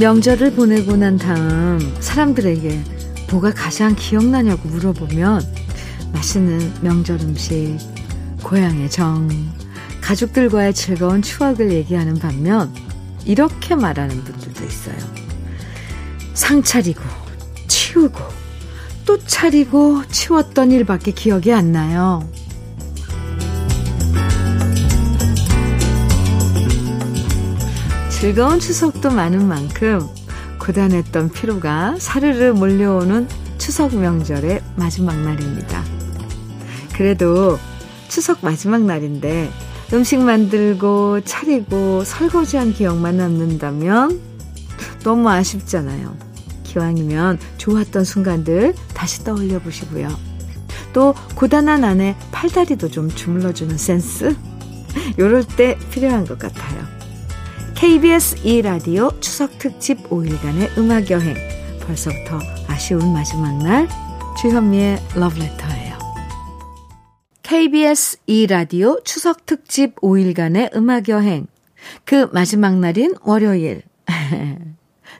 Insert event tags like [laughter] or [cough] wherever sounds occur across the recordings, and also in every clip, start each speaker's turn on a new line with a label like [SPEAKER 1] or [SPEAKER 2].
[SPEAKER 1] 명절을 보내고 난 다음 사람들에게 뭐가 가장 기억나냐고 물어보면 맛있는 명절 음식, 고향의 정, 가족들과의 즐거운 추억을 얘기하는 반면 이렇게 말하는 분들도 있어요. 상 차리고 치우고 또 차리고 치웠던 일밖에 기억이 안 나요. 즐거운 추석도 많은 만큼 고단했던 피로가 사르르 몰려오는 추석 명절의 마지막 날입니다. 그래도 추석 마지막 날인데 음식 만들고 차리고 설거지한 기억만 남는다면 너무 아쉽잖아요. 기왕이면 좋았던 순간들 다시 떠올려 보시고요. 또 고단한 안에 팔다리도 좀 주물러주는 센스? 요럴 때 필요한 것 같아요. KBS 2라디오 추석 특집 5일간의 음악 여행. 벌써부터 아쉬운 마지막 날 주현미의 러브레터예요. KBS 2라디오 추석 특집 5일간의 음악 여행. 그 마지막 날인 월요일. [laughs]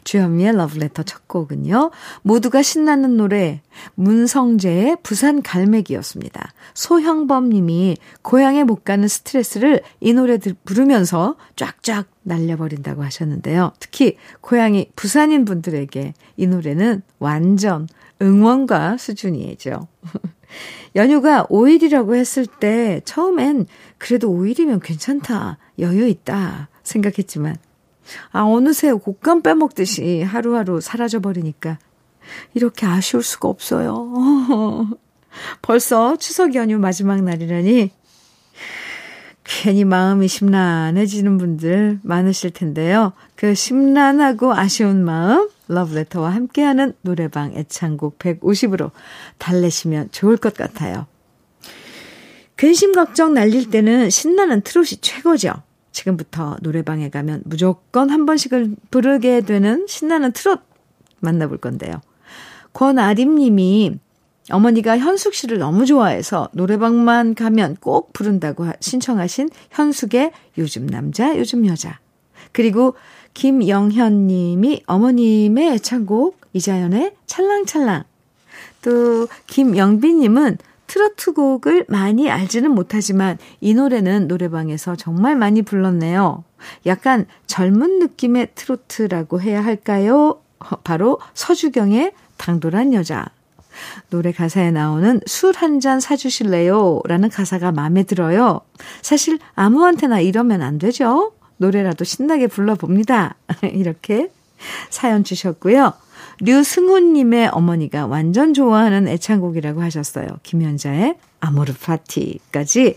[SPEAKER 1] 주현미의 러브레터 첫 곡은요. 모두가 신나는 노래 문성재의 부산 갈매기였습니다. 소형범 님이 고향에 못 가는 스트레스를 이 노래 부르면서 쫙쫙 날려버린다고 하셨는데요. 특히 고향이 부산인 분들에게 이 노래는 완전 응원가 수준이죠. [laughs] 연휴가 5일이라고 했을 때 처음엔 그래도 5일이면 괜찮다, 여유 있다 생각했지만 아, 어느새 곶감 빼먹듯이 하루하루 사라져버리니까 이렇게 아쉬울 수가 없어요. [laughs] 벌써 추석 연휴 마지막 날이라니 괜히 마음이 심란해지는 분들 많으실 텐데요. 그 심란하고 아쉬운 마음 러브레터와 함께하는 노래방 애창곡 150으로 달래시면 좋을 것 같아요. 근심 걱정 날릴 때는 신나는 트롯이 최고죠. 지금부터 노래방에 가면 무조건 한 번씩은 부르게 되는 신나는 트롯 만나볼 건데요. 권아림 님이 어머니가 현숙 씨를 너무 좋아해서 노래방만 가면 꼭 부른다고 신청하신 현숙의 요즘 남자, 요즘 여자. 그리고 김영현 님이 어머님의 애창곡 이자연의 찰랑찰랑. 또 김영빈 님은 트로트 곡을 많이 알지는 못하지만 이 노래는 노래방에서 정말 많이 불렀네요. 약간 젊은 느낌의 트로트라고 해야 할까요? 바로 서주경의 당돌한 여자. 노래 가사에 나오는 술 한 잔 사주실래요? 라는 가사가 마음에 들어요. 사실 아무한테나 이러면 안 되죠? 노래라도 신나게 불러봅니다. [laughs] 이렇게 사연 주셨고요. 류승훈님의 어머니가 완전 좋아하는 애창곡이라고 하셨어요. 김현자의 아모르 파티까지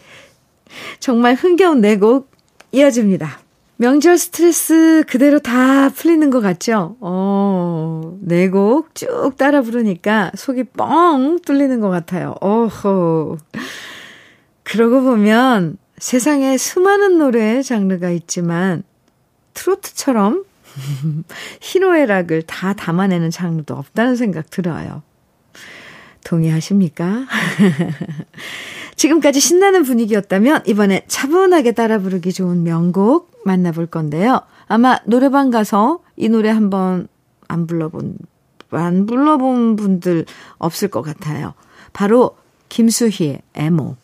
[SPEAKER 1] 정말 흥겨운 네 곡 이어집니다. 명절 스트레스 그대로 다 풀리는 것 같죠? 어, 네 곡 쭉 따라 부르니까 속이 뻥 뚫리는 것 같아요. 어허. 그러고 보면 세상에 수많은 노래 장르가 있지만 트로트처럼 [laughs] 희노애락을 다 담아내는 장르도 없다는 생각 들어요. 동의하십니까? [laughs] 지금까지 신나는 분위기였다면 이번에 차분하게 따라 부르기 좋은 명곡 만나볼 건데요. 아마 노래방 가서 이 노래 한번 안 불러본, 안 불러본 분들 없을 것 같아요. 바로 김수희의 애모.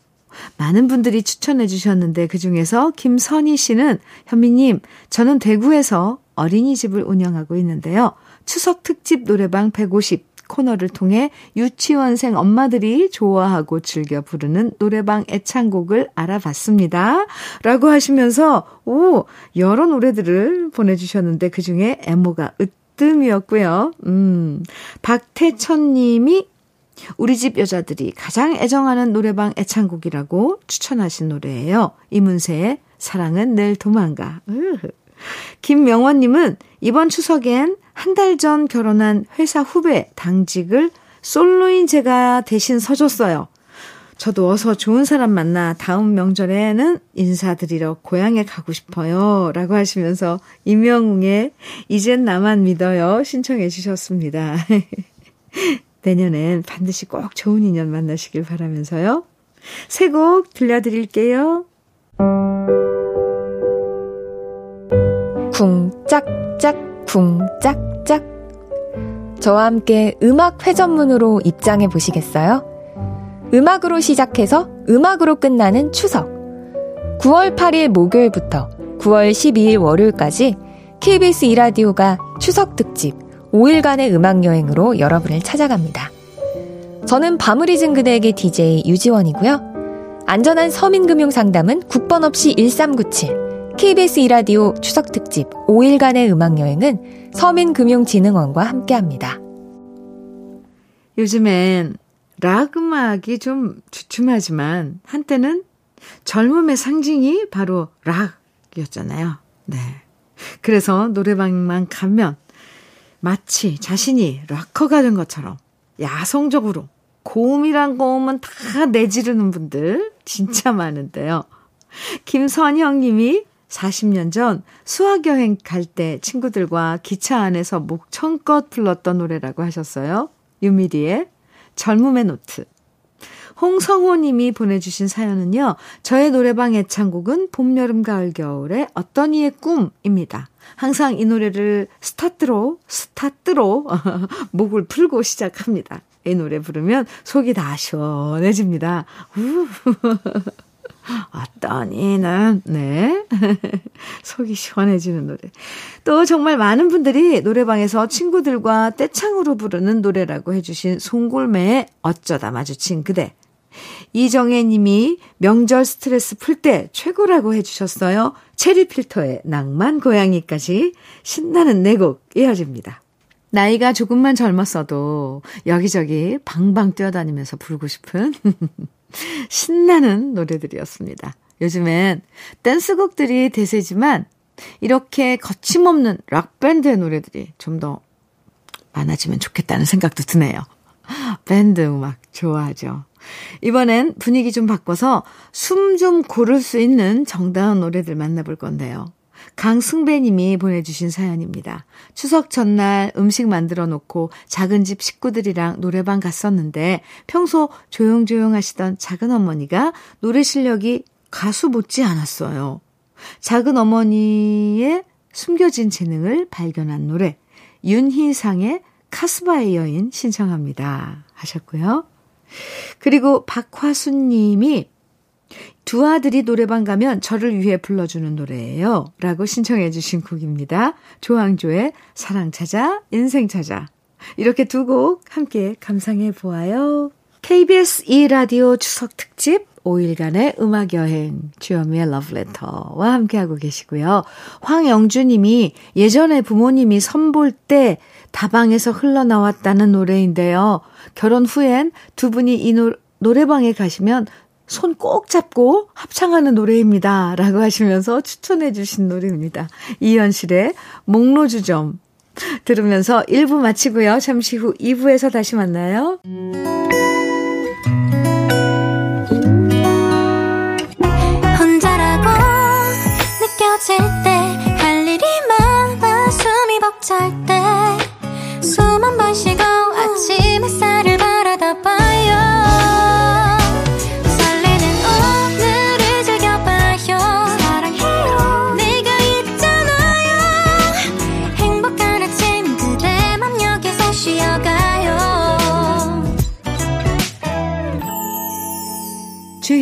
[SPEAKER 1] 많은 분들이 추천해 주셨는데 그 중에서 김선희 씨는 현미님, 저는 대구에서 어린이집을 운영하고 있는데요. 추석 특집 노래방 150 코너를 통해 유치원생 엄마들이 좋아하고 즐겨 부르는 노래방 애창곡을 알아봤습니다. 라고 하시면서, 오, 여러 노래들을 보내주셨는데 그 중에 애모가 으뜸이었고요. 음, 박태천 님이 우리 집 여자들이 가장 애정하는 노래방 애창곡이라고 추천하신 노래예요. 이문세의 사랑은 늘 도망가. 으흐. 김명원님은 이번 추석엔 한 달 전 결혼한 회사 후배 당직을 솔로인 제가 대신 서줬어요. 저도 어서 좋은 사람 만나 다음 명절에는 인사드리러 고향에 가고 싶어요. 라고 하시면서 임영웅의 이젠 나만 믿어요. 신청해 주셨습니다. [laughs] 내년엔 반드시 꼭 좋은 인연 만나시길 바라면서요. 새 곡 들려드릴게요. 쿵짝짝
[SPEAKER 2] 쿵짝짝. 저와 함께 음악 회전문으로 입장해 보시겠어요? 음악으로 시작해서 음악으로 끝나는 추석. 9월 8일 목요일부터 9월 12일 월요일까지 KBS 이라디오가 추석 특집 5일간의 음악여행으로 여러분을 찾아갑니다. 저는 밤을 잊은 그대에게 DJ 유지원이고요. 안전한 서민금융 상담은 국번 없이 1397. KBS 이라디오 추석 특집 5일간의 음악 여행은 서민금융진흥원과 함께합니다.
[SPEAKER 1] 요즘엔 락 음악이 좀 주춤하지만 한때는 젊음의 상징이 바로 락이었잖아요. 네. 그래서 노래방만 가면 마치 자신이 락커가 된 것처럼 야성적으로 고음이란 고음은 다 내지르는 분들 진짜 많은데요. 김선형 님이 40년 전 수학여행 갈 때 친구들과 기차 안에서 목청껏 불렀던 노래라고 하셨어요. 유미리의 젊음의 노트. 홍성호 님이 보내주신 사연은요. 저의 노래방 애창곡은 봄, 여름, 가을, 겨울의 어떤 이의 꿈입니다. 항상 이 노래를 스타트로, 스타트로 [laughs] 목을 풀고 시작합니다. 이 노래 부르면 속이 다 시원해집니다. 어떤 이는, 네. [laughs] 속이 시원해지는 노래. 또 정말 많은 분들이 노래방에서 친구들과 떼창으로 부르는 노래라고 해주신 송골매의 어쩌다 마주친 그대. 이정혜 님이 명절 스트레스 풀 때 최고라고 해주셨어요. 체리 필터의 낭만 고양이까지 신나는 내곡 이어집니다. 나이가 조금만 젊었어도 여기저기 방방 뛰어다니면서 부르고 싶은 [laughs] 신나는 노래들이었습니다. 요즘엔 댄스곡들이 대세지만 이렇게 거침없는 락밴드의 노래들이 좀 더 많아지면 좋겠다는 생각도 드네요. 밴드 음악 좋아하죠. 이번엔 분위기 좀 바꿔서 숨 좀 고를 수 있는 정다운 노래들 만나볼 건데요. 강승배 님이 보내주신 사연입니다. 추석 전날 음식 만들어 놓고 작은 집 식구들이랑 노래방 갔었는데 평소 조용조용 하시던 작은 어머니가 노래 실력이 가수 못지 않았어요. 작은 어머니의 숨겨진 재능을 발견한 노래, 윤희상의 카스바의 여인 신청합니다. 하셨고요. 그리고 박화순 님이 두 아들이 노래방 가면 저를 위해 불러주는 노래예요. 라고 신청해 주신 곡입니다. 조항조의 사랑 찾아, 인생 찾아. 이렇게 두 곡 함께 감상해 보아요. KBS 2라디오 추석 특집 5일간의 음악여행 주현미의 러브레터와 함께하고 계시고요. 황영주 님이 예전에 부모님이 선볼 때 다방에서 흘러나왔다는 노래인데요. 결혼 후엔 두 분이 이 노, 노래방에 가시면 손 꼭 잡고 합창하는 노래입니다. 라고 하시면서 추천해 주신 노래입니다. 이현실의 목로주점 들으면서 1부 마치고요. 잠시 후 2부에서 다시 만나요. 혼자라고 느껴질 때 할 일이 많아 숨이 벅찰 때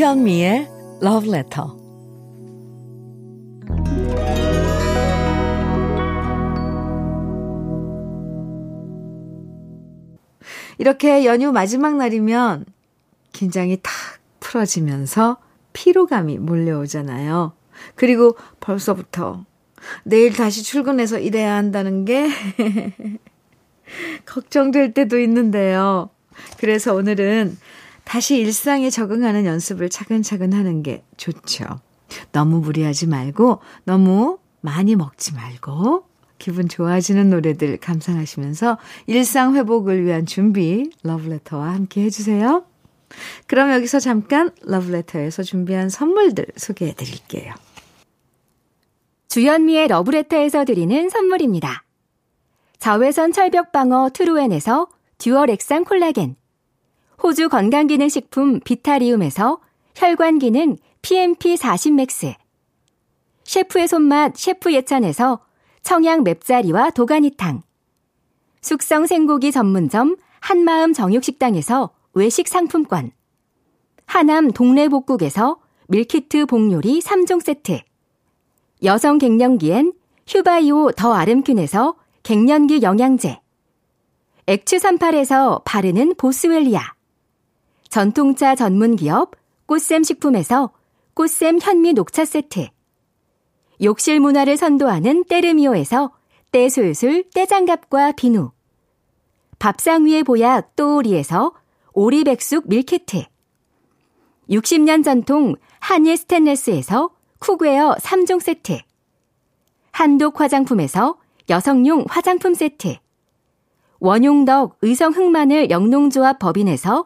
[SPEAKER 1] 주현미의 Letter. 이렇게 연휴 마지막 날이면 긴장이 탁 풀어지면서 피로감이 몰려오잖아요. 그리고 벌써부터 내일 다시 출근해서 일해야 한다는 게 [laughs] 걱정될 때도 있는데요. 그래서 오늘은 다시 일상에 적응하는 연습을 차근차근 하는 게 좋죠. 너무 무리하지 말고, 너무 많이 먹지 말고, 기분 좋아지는 노래들 감상하시면서 일상 회복을 위한 준비, 러브레터와 함께 해주세요. 그럼 여기서 잠깐 러브레터에서 준비한 선물들 소개해 드릴게요.
[SPEAKER 2] 주현미의 러브레터에서 드리는 선물입니다. 자외선 철벽 방어 트루엔에서 듀얼 액상 콜라겐, 호주 건강기능식품 비타리움에서 혈관기능 PMP40 맥스. 셰프의 손맛 셰프 예찬에서 청양 맵자리와 도가니탕, 숙성 생고기 전문점 한마음 정육식당에서 외식 상품권, 하남 동래복국에서 밀키트 복요리 3종 세트, 여성 갱년기엔 휴바이오 더 아름퀸에서 갱년기 영양제, 액추 38에서 바르는 보스웰리아, 전통차 전문 기업 꽃샘 식품에서 꽃샘 현미 녹차 세트, 욕실 문화를 선도하는 때르미오에서 때술술 때장갑과 비누, 밥상 위의 보약 또오리에서 오리백숙 밀키트, 60년 전통 한일 스텐레스에서 cookware 3종 세트, 한독 화장품에서 여성용 화장품 세트, 원용덕 의성 흑마늘 영농조합 법인에서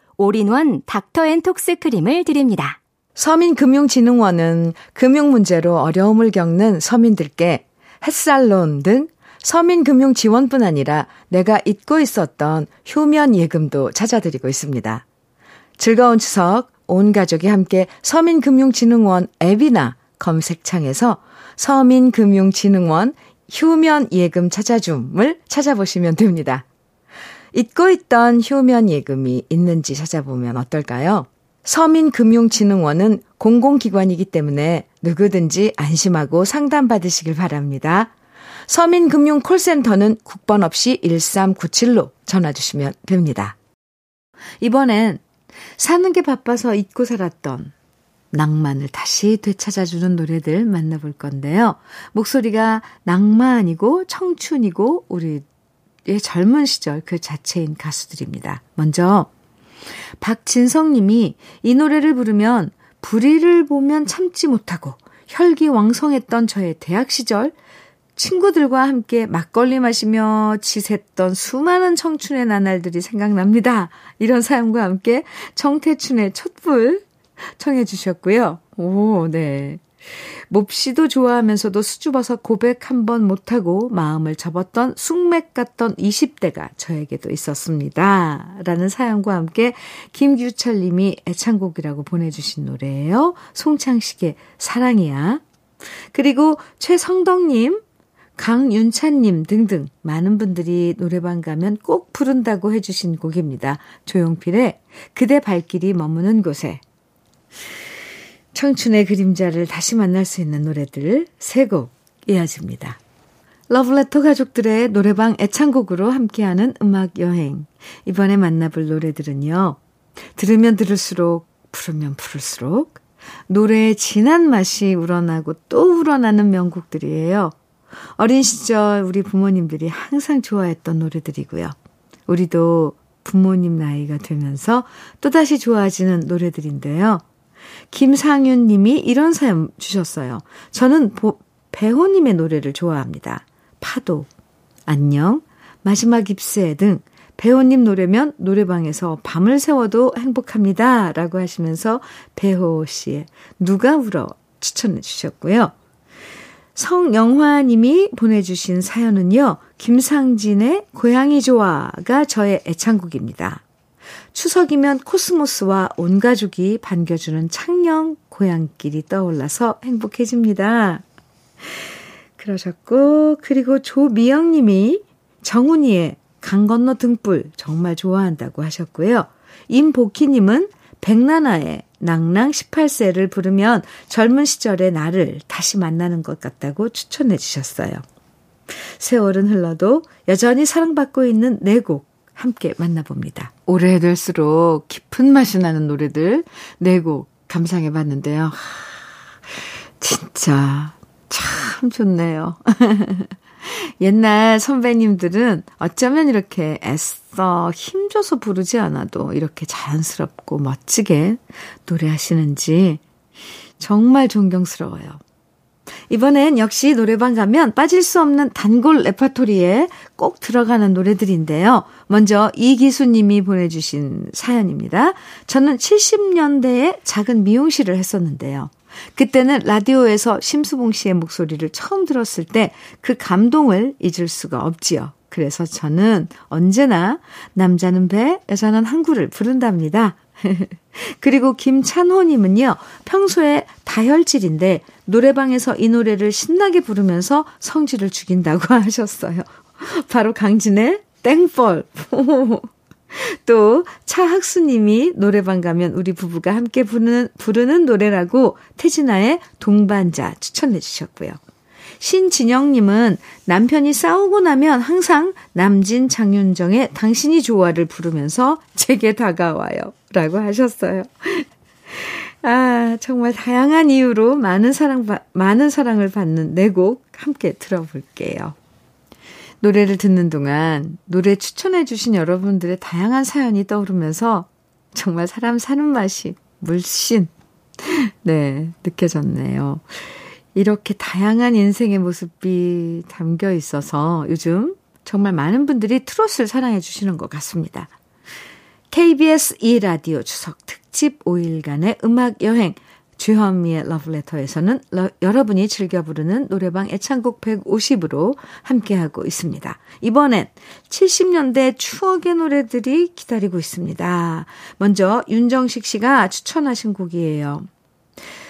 [SPEAKER 2] 올인원 닥터앤톡스 크림을 드립니다.
[SPEAKER 1] 서민금융진흥원은 금융 문제로 어려움을 겪는 서민들께 햇살론 등 서민금융 지원뿐 아니라 내가 잊고 있었던 휴면 예금도 찾아드리고 있습니다. 즐거운 추석 온 가족이 함께 서민금융진흥원 앱이나 검색창에서 서민금융진흥원 휴면 예금 찾아줌을 찾아보시면 됩니다. 잊고 있던 휴면 예금이 있는지 찾아보면 어떨까요? 서민금융진흥원은 공공기관이기 때문에 누구든지 안심하고 상담받으시길 바랍니다. 서민금융 콜센터는 국번 없이 1397로 전화 주시면 됩니다. 이번엔 사는 게 바빠서 잊고 살았던 낭만을 다시 되찾아주는 노래들 만나볼 건데요. 목소리가 낭만이고 청춘이고 우리 의 젊은 시절 그 자체인 가수들입니다. 먼저 박진성 님이 이 노래를 부르면 불의를 보면 참지 못하고 혈기왕성했던 저의 대학 시절 친구들과 함께 막걸리 마시며 지샜던 수많은 청춘의 나날들이 생각납니다. 이런 사연과 함께 정태춘의 촛불 청해 주셨고요. 오, 네. 몹시도 좋아하면서도 수줍어서 고백 한 번 못하고 마음을 접었던 숙맥 같던 20대가 저에게도 있었습니다. 라는 사연과 함께 김규철 님이 애창곡이라고 보내주신 노래예요. 송창식의 사랑이야. 그리고 최성덕 님, 강윤찬님 등등 많은 분들이 노래방 가면 꼭 부른다고 해주신 곡입니다. 조용필의 그대 발길이 머무는 곳에 청춘의 그림자를 다시 만날 수 있는 노래들 세 곡 이어집니다. 러브레터 가족들의 노래방 애창곡으로 함께하는 음악 여행. 이번에 만나볼 노래들은요. 들으면 들을수록, 부르면 부를수록 노래의 진한 맛이 우러나고 또 우러나는 명곡들이에요. 어린 시절 우리 부모님들이 항상 좋아했던 노래들이고요. 우리도 부모님 나이가 되면서 또다시 좋아지는 노래들인데요. 김상윤 님이 이런 사연 주셨어요. 저는 보, 배호님의 노래를 좋아합니다. 파도, 안녕, 마지막 입새 등 배호님 노래면 노래방에서 밤을 새워도 행복합니다. 라고 하시면서 배호 씨의 누가 울어 추천해 주셨고요. 성영화 님이 보내주신 사연은요, 김상진의 고양이 좋아가 저의 애창곡입니다. 추석이면 코스모스와 온 가족이 반겨주는 창녕 고향길이 떠올라서 행복해집니다. 그러셨고, 그리고 조미영 님이 정훈이의 강 건너 등불 정말 좋아한다고 하셨고요. 임복희 님은 백나나의 낭낭 18세를 부르면 젊은 시절의 나를 다시 만나는 것 같다고 추천해 주셨어요. 세월은 흘러도 여전히 사랑받고 있는 네곡 함께 만나봅니다. 오래될수록 깊은 맛이 나는 노래들 네곡 감상해 봤는데요. 진짜 참 좋네요. [laughs] 옛날 선배님들은 어쩌면 이렇게 애써 힘줘서 부르지 않아도 이렇게 자연스럽고 멋지게 노래하시는지 정말 존경스러워요. 이번엔 역시 노래방 가면 빠질 수 없는 단골 레파토리에 꼭 들어가는 노래들인데요. 먼저 이기수님이 보내주신 사연입니다. 저는 70년대에 작은 미용실을 했었는데요. 그때는 라디오에서 심수봉 씨의 목소리를 처음 들었을 때 그 감동을 잊을 수가 없지요. 그래서 저는 언제나 남자는 배, 여자는 항구를 부른답니다. [laughs] 그리고 김찬호님은요, 평소에 다혈질인데 노래방에서 이 노래를 신나게 부르면서 성질을 죽인다고 [laughs] 하셨어요. 바로 강진의 땡벌. [laughs] 또 차학수님이 노래방 가면 우리 부부가 함께 부르는, 부르는 노래라고 태진아의 동반자 추천해 주셨고요. 신진영님은 남편이 싸우고 나면 항상 남진 장윤정의 당신이 좋아를 부르면서 제게 다가와요. 라고 하셨어요. [laughs] 아, 정말 다양한 이유로 많은 사랑, 많은 사랑을 받는 내곡 함께 들어볼게요. 노래를 듣는 동안 노래 추천해주신 여러분들의 다양한 사연이 떠오르면서 정말 사람 사는 맛이 물씬, [laughs] 네, 느껴졌네요. 이렇게 다양한 인생의 모습이 담겨 있어서 요즘 정말 많은 분들이 트롯을 사랑해 주시는 것 같습니다. KBS 2라디오 추석 특집 5일간의 음악 여행 주현미의 러브레터에서는 러, 여러분이 즐겨 부르는 노래방 애창곡 150으로 함께하고 있습니다. 이번엔 70년대 추억의 노래들이 기다리고 있습니다. 먼저 윤정식 씨가 추천하신 곡이에요.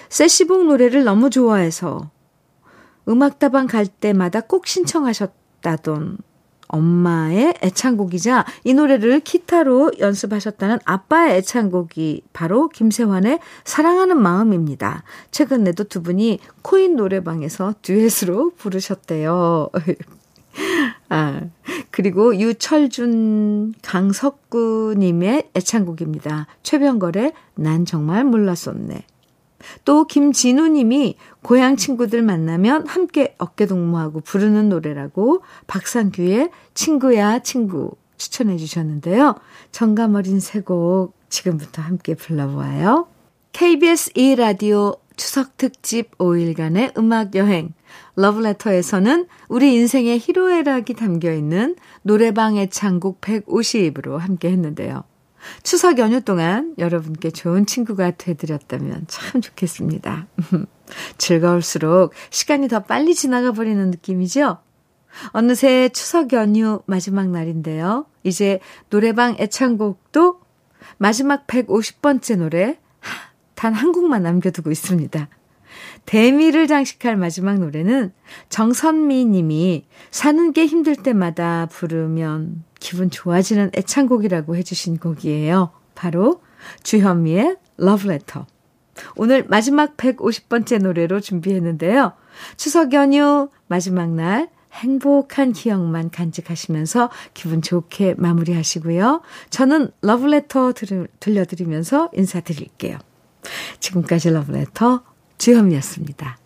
[SPEAKER 1] 세시봉 노래를 너무 좋아해서 음악다방 갈 때마다 꼭 신청하셨다던 엄마의 애창곡이자 이 노래를 기타로 연습하셨다는 아빠의 애창곡이 바로 김세환의 사랑하는 마음입니다. 최근에도 두 분이 코인 노래방에서 듀엣으로 부르셨대요. [laughs] 아, 그리고 유철준, 강석구님의 애창곡입니다. 최병걸의 난 정말 몰랐었네. 또 김진우 님이 고향 친구들 만나면 함께 어깨 동무하고 부르는 노래라고 박상규의 친구야 친구 추천해 주셨는데요. 정감 어린 새곡 지금부터 함께 불러보아요. KBS 2라디오 추석 특집 5일간의 음악 여행 러브레터에서는 우리 인생의 희로애락이 담겨 있는 노래방 의창곡 150으로 함께 했는데요. 추석 연휴 동안 여러분께 좋은 친구가 되드렸다면 참 좋겠습니다. [laughs] 즐거울수록 시간이 더 빨리 지나가 버리는 느낌이죠? 어느새 추석 연휴 마지막 날인데요. 이제 노래방 애창곡도 마지막 150번째 노래 단 한 곡만 남겨두고 있습니다. 대미를 장식할 마지막 노래는 정선미 님이 사는 게 힘들 때마다 부르면 기분 좋아지는 애창곡이라고 해주신 곡이에요. 바로 주현미의 Letter. 오늘 마지막 150번째 노래로 준비했는데요. 추석 연휴 마지막 날 행복한 기억만 간직하시면서 기분 좋게 마무리하시고요. 저는 러브레터 들려드리면서 인사드릴게요. 지금까지 러브레터 주현미였습니다.